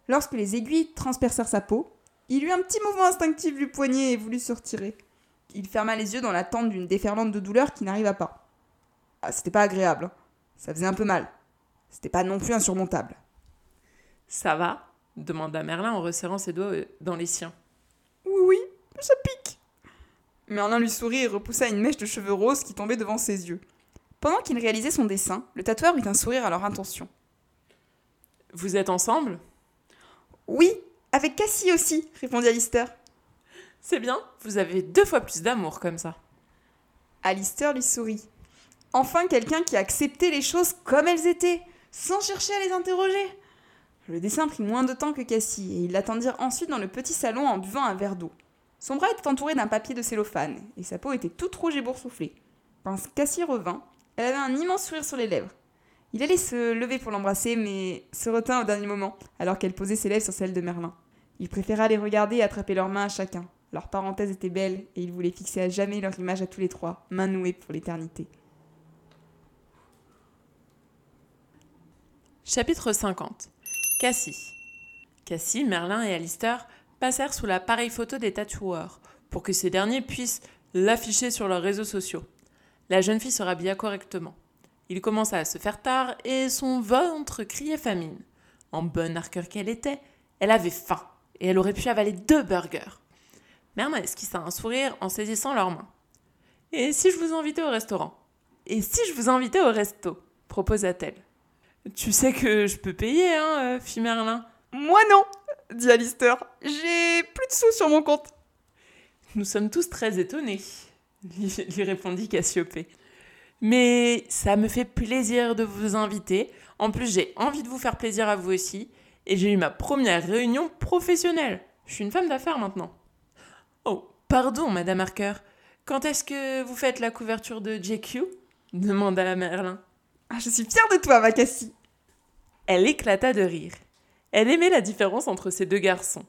Lorsque les aiguilles transpercèrent sa peau, il eut un petit mouvement instinctif du poignet et voulut se retirer. Il ferma les yeux dans l'attente d'une déferlante de douleur qui n'arriva pas. Ah, c'était pas agréable. Hein. Ça faisait un peu mal. C'était pas non plus insurmontable. Ça va demanda Merlin en resserrant ses doigts euh, dans les siens. Oui, oui, ça pique. Merlin lui sourit et repoussa une mèche de cheveux roses qui tombait devant ses yeux. Pendant qu'il réalisait son dessin, le tatoueur eut un sourire à leur intention. Vous êtes ensemble? Oui, avec Cassie aussi, répondit Alistair. C'est bien, vous avez deux fois plus d'amour comme ça. Alistair lui sourit. Enfin quelqu'un qui acceptait les choses comme elles étaient. sans chercher à les interroger. Le dessin prit moins de temps que Cassie, et ils l'attendirent ensuite dans le petit salon en buvant un verre d'eau. Son bras était entouré d'un papier de cellophane, et sa peau était toute rouge et boursouflée. Quand Cassie revint, elle avait un immense sourire sur les lèvres. Il allait se lever pour l'embrasser, mais se retint au dernier moment, alors qu'elle posait ses lèvres sur celles de Merlin. Il préféra les regarder et attraper leurs mains à chacun. Leur parenthèse était belle, et il voulait fixer à jamais leur image à tous les trois, mains nouées pour l'éternité. Chapitre 50 Cassie Cassie, Merlin et Alistair passèrent sous l'appareil photo des tatoueurs pour que ces derniers puissent l'afficher sur leurs réseaux sociaux. La jeune fille se rhabilla correctement. Il commença à se faire tard et son ventre criait famine. En bonne arqueur qu'elle était, elle avait faim et elle aurait pu avaler deux burgers. Merlin esquissa un sourire en saisissant leurs mains. Et si je vous invitais au restaurant? Et si je vous invitais au resto? proposa-t-elle. Tu sais que je peux payer, hein, euh, fit Merlin. Moi non, dit Alistair. J'ai plus de sous sur mon compte. Nous sommes tous très étonnés, lui répondit Cassiopée. Mais ça me fait plaisir de vous inviter. En plus, j'ai envie de vous faire plaisir à vous aussi. Et j'ai eu ma première réunion professionnelle. Je suis une femme d'affaires maintenant. Oh, pardon, Madame Harker. Quand est-ce que vous faites la couverture de JQ demanda Merlin. Ah, je suis fière de toi, ma Cassie. Elle éclata de rire. Elle aimait la différence entre ces deux garçons.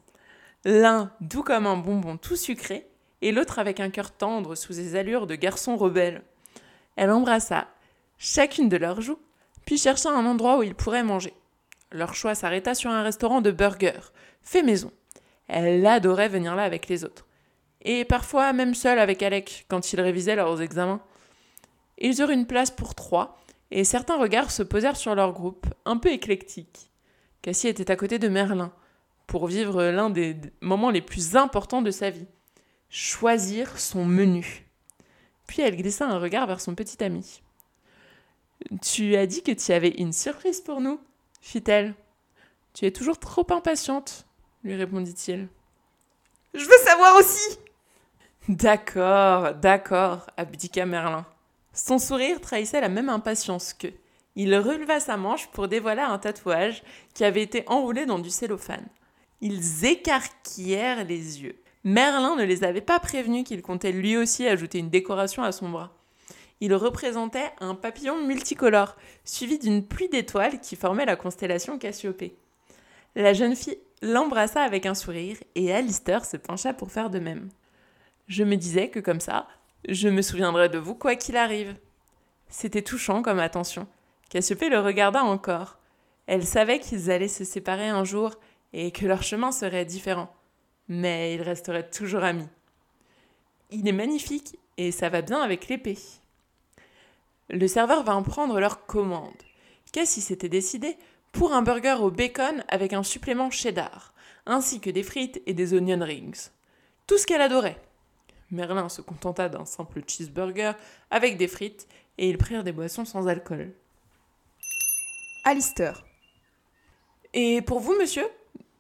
L'un doux comme un bonbon tout sucré, et l'autre avec un cœur tendre sous des allures de garçon rebelle. Elle embrassa chacune de leurs joues, puis chercha un endroit où ils pourraient manger. Leur choix s'arrêta sur un restaurant de burgers, fait maison. Elle adorait venir là avec les autres. Et parfois même seule avec Alec, quand ils révisaient leurs examens. Ils eurent une place pour trois, et certains regards se posèrent sur leur groupe, un peu éclectique. Cassie était à côté de Merlin, pour vivre l'un des moments les plus importants de sa vie. Choisir son menu. Puis elle glissa un regard vers son petit ami. Tu as dit que tu avais une surprise pour nous, fit-elle. Tu es toujours trop impatiente, lui répondit-il. Je veux savoir aussi. D'accord, d'accord, abdiqua Merlin. Son sourire trahissait la même impatience qu'eux. Il releva sa manche pour dévoiler un tatouage qui avait été enroulé dans du cellophane. Ils écarquillèrent les yeux. Merlin ne les avait pas prévenus qu'il comptait lui aussi ajouter une décoration à son bras. Il représentait un papillon multicolore, suivi d'une pluie d'étoiles qui formait la constellation Cassiopée. La jeune fille l'embrassa avec un sourire et Alistair se pencha pour faire de même. Je me disais que comme ça, je me souviendrai de vous quoi qu'il arrive. C'était touchant comme attention. Cassiopée le regarda encore. Elle savait qu'ils allaient se séparer un jour et que leur chemin serait différent. Mais ils resteraient toujours amis. Il est magnifique et ça va bien avec l'épée. Le serveur va en prendre leur commande. Cassie s'était décidé pour un burger au bacon avec un supplément cheddar, ainsi que des frites et des onion rings. Tout ce qu'elle adorait. Merlin se contenta d'un simple cheeseburger avec des frites et ils prirent des boissons sans alcool. Alistair. Et pour vous, monsieur?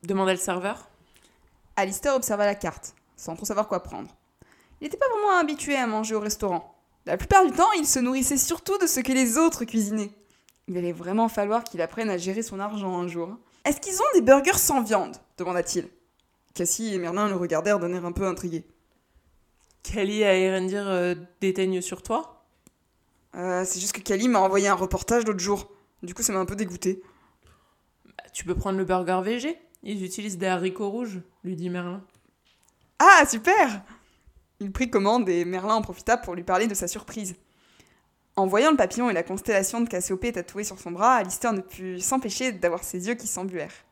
demanda le serveur. Alistair observa la carte, sans trop savoir quoi prendre. Il n'était pas vraiment habitué à manger au restaurant. La plupart du temps, il se nourrissait surtout de ce que les autres cuisinaient. Il allait vraiment falloir qu'il apprenne à gérer son argent un jour. Est-ce qu'ils ont des burgers sans viande? demanda-t-il. Cassie et Merlin le regardèrent d'un air un peu intrigué. Kali a Erendir euh, déteigne sur toi? Euh, c'est juste que Kali m'a envoyé un reportage l'autre jour. Du coup, ça m'a un peu dégoûté. Bah, Tu peux prendre le burger VG. Ils utilisent des haricots rouges, lui dit Merlin. Ah, super Il prit commande et Merlin en profita pour lui parler de sa surprise. En voyant le papillon et la constellation de Cassiopée tatouée sur son bras, Alistair ne put s'empêcher d'avoir ses yeux qui s'embuèrent.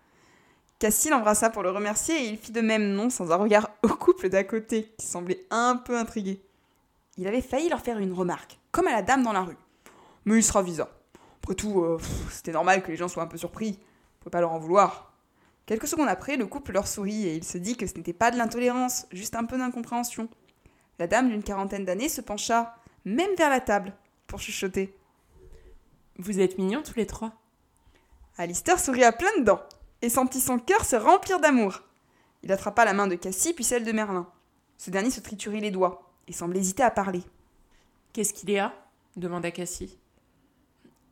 Cassie l'embrassa pour le remercier et il fit de même non sans un regard au couple d'à côté, qui semblait un peu intrigué. Il avait failli leur faire une remarque, comme à la dame dans la rue. Mais il se ravisa. Après tout, euh, c'était normal que les gens soient un peu surpris. On pouvait pas leur en vouloir. Quelques secondes après, le couple leur sourit et il se dit que ce n'était pas de l'intolérance, juste un peu d'incompréhension. La dame d'une quarantaine d'années se pencha, même vers la table, pour chuchoter. Vous êtes mignons tous les trois. Alistair sourit à pleines dents et sentit son cœur se remplir d'amour. Il attrapa la main de Cassie puis celle de Merlin. Ce dernier se triturait les doigts et semblait hésiter à parler. Qu'est-ce qu'il y a? demanda Cassie.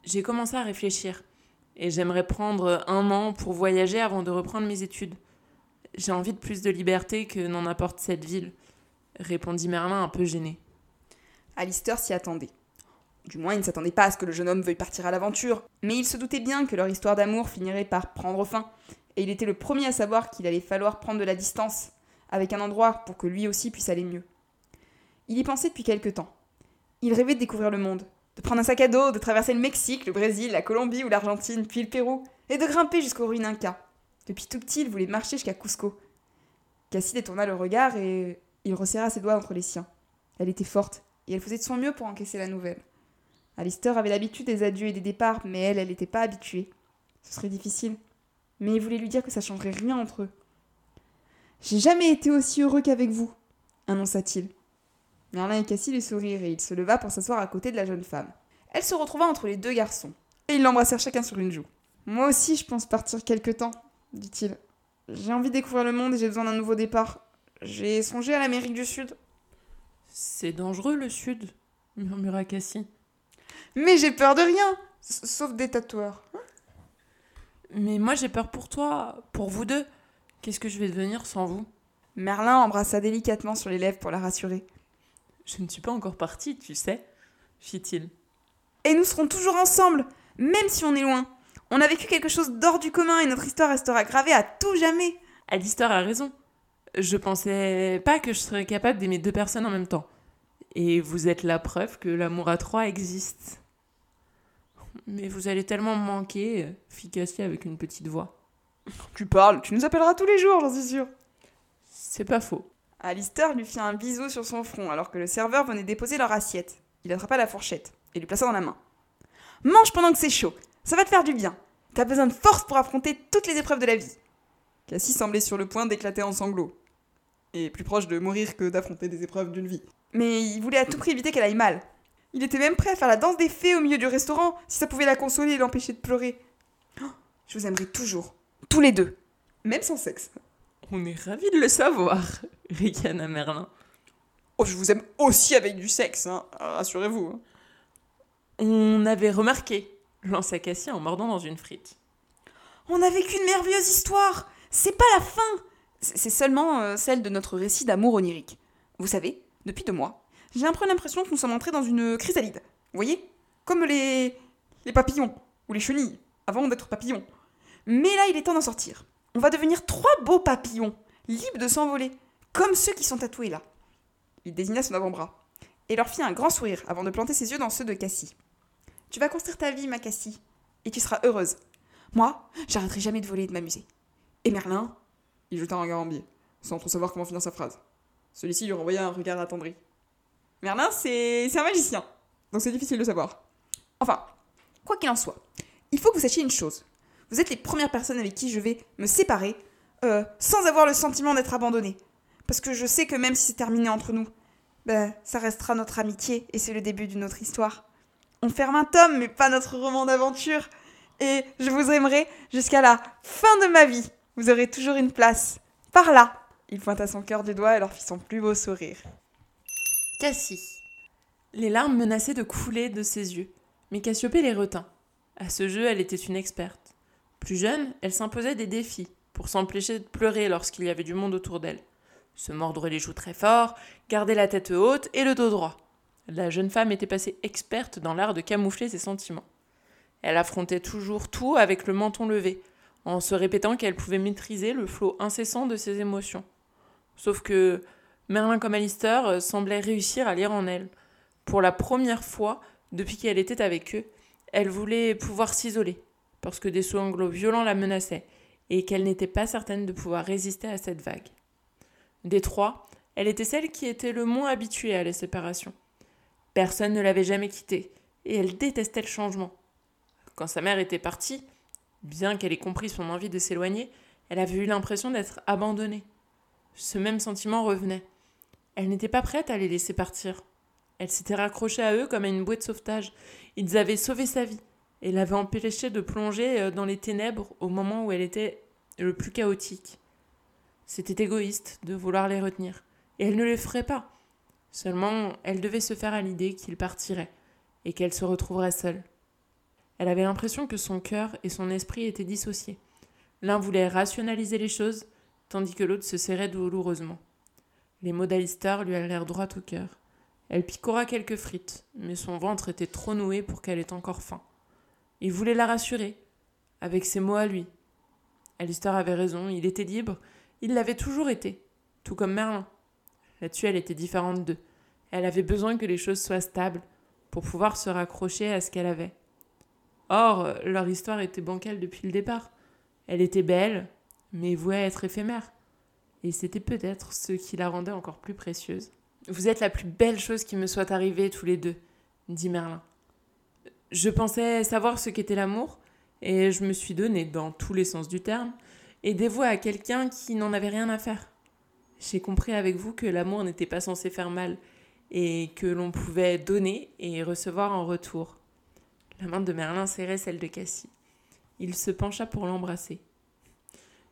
J'ai commencé à réfléchir. Et j'aimerais prendre un an pour voyager avant de reprendre mes études. J'ai envie de plus de liberté que n'en apporte cette ville, répondit Merlin un peu gêné. Alistair s'y attendait. Du moins, il ne s'attendait pas à ce que le jeune homme veuille partir à l'aventure, mais il se doutait bien que leur histoire d'amour finirait par prendre fin, et il était le premier à savoir qu'il allait falloir prendre de la distance avec un endroit pour que lui aussi puisse aller mieux. Il y pensait depuis quelque temps. Il rêvait de découvrir le monde, de prendre un sac à dos, de traverser le Mexique, le Brésil, la Colombie ou l'Argentine, puis le Pérou, et de grimper jusqu'aux ruines Inca. Depuis tout petit, il voulait marcher jusqu'à Cusco. Cassie détourna le regard et il resserra ses doigts entre les siens. Elle était forte, et elle faisait de son mieux pour encaisser la nouvelle. Alistair avait l'habitude des adieux et des départs, mais elle, elle n'était pas habituée. Ce serait difficile. Mais il voulait lui dire que ça changerait rien entre eux. J'ai jamais été aussi heureux qu'avec vous, annonça-t-il. Merlin et Cassie lui sourirent et il se leva pour s'asseoir à côté de la jeune femme. Elle se retrouva entre les deux garçons, et ils l'embrassèrent chacun sur une joue. Moi aussi, je pense partir quelque temps, dit-il. J'ai envie de découvrir le monde et j'ai besoin d'un nouveau départ. J'ai songé à l'Amérique du Sud. C'est dangereux le Sud, murmura Cassie. Mais j'ai peur de rien, sauf des tatoueurs. Mais moi j'ai peur pour toi, pour vous deux. Qu'est-ce que je vais devenir sans vous? Merlin embrassa délicatement sur les lèvres pour la rassurer. Je ne suis pas encore partie, tu sais, fit-il. Et nous serons toujours ensemble, même si on est loin. On a vécu quelque chose d'hors du commun et notre histoire restera gravée à tout jamais. Alistair a raison. Je pensais pas que je serais capable d'aimer deux personnes en même temps. Et vous êtes la preuve que l'amour à trois existe. Mais vous allez tellement me manquer, fit Cassie avec une petite voix. Tu parles, tu nous appelleras tous les jours, j'en suis sûre. C'est pas faux. Alistair lui fit un bisou sur son front alors que le serveur venait déposer leur assiette. Il attrapa la fourchette et lui plaça dans la main. Mange pendant que c'est chaud, ça va te faire du bien. T'as besoin de force pour affronter toutes les épreuves de la vie. Cassie semblait sur le point d'éclater en sanglots. Et plus proche de mourir que d'affronter des épreuves d'une vie. Mais il voulait à tout prix éviter qu'elle aille mal. Il était même prêt à faire la danse des fées au milieu du restaurant si ça pouvait la consoler et l'empêcher de pleurer. Oh, je vous aimerai toujours, tous les deux, même sans sexe. On est ravis de le savoir, ricana Merlin. Oh, je vous aime aussi avec du sexe, hein, rassurez-vous. Hein. On avait remarqué, lança Cassie en mordant dans une frite. On a vécu une merveilleuse histoire. C'est pas la fin. C'est seulement euh, celle de notre récit d'amour onirique. Vous savez, depuis deux mois, j'ai un peu l'impression que nous sommes entrés dans une chrysalide. Vous voyez? Comme les. les papillons, ou les chenilles, avant d'être papillons. Mais là, il est temps d'en sortir. On va devenir trois beaux papillons, libres de s'envoler, comme ceux qui sont tatoués là. Il désigna son avant-bras, et leur fit un grand sourire avant de planter ses yeux dans ceux de Cassie. Tu vas construire ta vie, ma Cassie, et tu seras heureuse. Moi, j'arrêterai jamais de voler et de m'amuser. Et Merlin Il jeta un regard en biais, sans trop savoir comment finir sa phrase. Celui-ci lui renvoya un regard attendri. Merlin, c'est un magicien, donc c'est difficile de savoir. Enfin, quoi qu'il en soit, il faut que vous sachiez une chose. Vous êtes les premières personnes avec qui je vais me séparer euh, sans avoir le sentiment d'être abandonnée. Parce que je sais que même si c'est terminé entre nous, ben, ça restera notre amitié et c'est le début d'une autre histoire. On ferme un tome, mais pas notre roman d'aventure. Et je vous aimerai jusqu'à la fin de ma vie. Vous aurez toujours une place. Par là. Il pointa son cœur du doigt et leur fit son plus beau sourire. Cassie. Les larmes menaçaient de couler de ses yeux, mais Cassiopée les retint. À ce jeu, elle était une experte. Plus jeune, elle s'imposait des défis pour s'empêcher de pleurer lorsqu'il y avait du monde autour d'elle. Se mordre les joues très fort, garder la tête haute et le dos droit. La jeune femme était passée experte dans l'art de camoufler ses sentiments. Elle affrontait toujours tout avec le menton levé, en se répétant qu'elle pouvait maîtriser le flot incessant de ses émotions. Sauf que Merlin comme Alistair euh, semblait réussir à lire en elle. Pour la première fois depuis qu'elle était avec eux, elle voulait pouvoir s'isoler, parce que des sanglots violents la menaçaient, et qu'elle n'était pas certaine de pouvoir résister à cette vague. Des trois, elle était celle qui était le moins habituée à la séparation. Personne ne l'avait jamais quittée, et elle détestait le changement. Quand sa mère était partie, bien qu'elle ait compris son envie de s'éloigner, elle avait eu l'impression d'être abandonnée. Ce même sentiment revenait. Elle n'était pas prête à les laisser partir. Elle s'était raccrochée à eux comme à une bouée de sauvetage. Ils avaient sauvé sa vie et l'avaient empêchée de plonger euh, dans les ténèbres au moment où elle était le plus chaotique. C'était égoïste de vouloir les retenir, et elle ne les ferait pas. Seulement, elle devait se faire à l'idée qu'ils partiraient et qu'elle se retrouverait seule. Elle avait l'impression que son cœur et son esprit étaient dissociés. L'un voulait rationaliser les choses, tandis que l'autre se serrait douloureusement. Les mots d'Alistair lui allèrent droit au cœur. Elle picora quelques frites, mais son ventre était trop noué pour qu'elle ait encore faim. Il voulait la rassurer, avec ses mots à lui. Alistair avait raison, il était libre, il l'avait toujours été, tout comme Merlin. Là-dessus, elle était différente d'eux. Elle avait besoin que les choses soient stables pour pouvoir se raccrocher à ce qu'elle avait. Or, leur histoire était bancale depuis le départ. Elle était belle, mais vouée à être éphémère. Et c'était peut-être ce qui la rendait encore plus précieuse. Vous êtes la plus belle chose qui me soit arrivée tous les deux, dit Merlin. Je pensais savoir ce qu'était l'amour, et je me suis donné, dans tous les sens du terme, et dévoué à quelqu'un qui n'en avait rien à faire. J'ai compris avec vous que l'amour n'était pas censé faire mal, et que l'on pouvait donner et recevoir en retour. La main de Merlin serrait celle de Cassie. Il se pencha pour l'embrasser.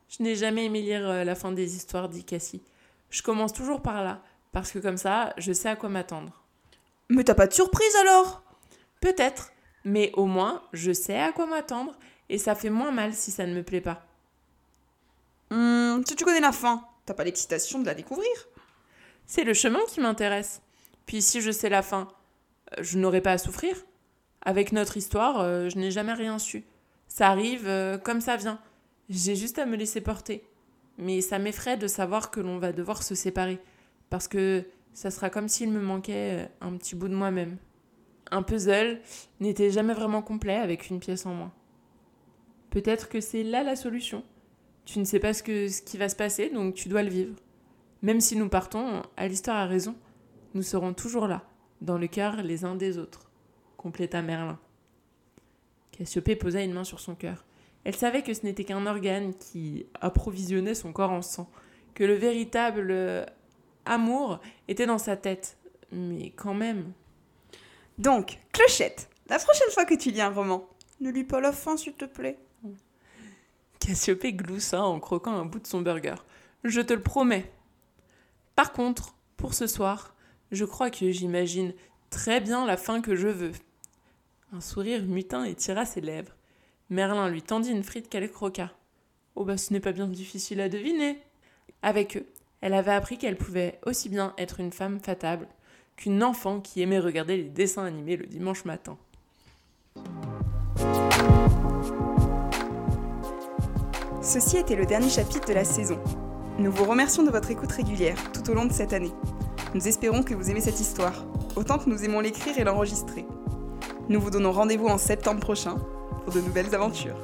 Je n'ai jamais aimé lire euh, la fin des histoires, dit Cassie. Je commence toujours par là, parce que comme ça, je sais à quoi m'attendre. Mais t'as pas de surprise alors? Peut-être, mais au moins, je sais à quoi m'attendre, et ça fait moins mal si ça ne me plaît pas. Hum, si tu connais la fin, t'as pas l'excitation de la découvrir C'est le chemin qui m'intéresse. Puis si je sais la fin, euh, je n'aurai pas à souffrir. Avec notre histoire, euh, je n'ai jamais rien su. Ça arrive euh, comme ça vient. J'ai juste à me laisser porter. Mais ça m'effraie de savoir que l'on va devoir se séparer. Parce que ça sera comme s'il me manquait un petit bout de moi-même. Un puzzle n'était jamais vraiment complet avec une pièce en moins. Peut-être que c'est là la solution. Tu ne sais pas ce, que, qui va se passer, donc tu dois le vivre. Même si nous partons, Alistair a raison. Nous serons toujours là, dans le cœur les uns des autres, compléta Merlin. Cassiopée posa une main sur son cœur. Elle savait que ce n'était qu'un organe qui approvisionnait son corps en sang, que le véritable euh, amour était dans sa tête. Mais quand même. Donc, Clochette, la prochaine fois que tu lis un roman, ne lis pas la fin s'il te plaît. Cassiopée gloussa en croquant un bout de son burger. Je te le promets. Par contre, pour ce soir, je crois que j'imagine très bien la fin que je veux. Un sourire mutin étira ses lèvres. Merlin lui tendit une frite qu'elle croqua. Oh bah ce n'est pas bien difficile à deviner. Avec eux, elle avait appris qu'elle pouvait aussi bien être une femme fatable qu'une enfant qui aimait regarder les dessins animés le dimanche matin. Ceci était le dernier chapitre de la saison. Nous vous remercions de votre écoute régulière tout au long de cette année. Nous espérons que vous aimez cette histoire, autant que nous aimons l'écrire et l'enregistrer. Nous vous donnons rendez-vous en septembre prochain pour de nouvelles aventures.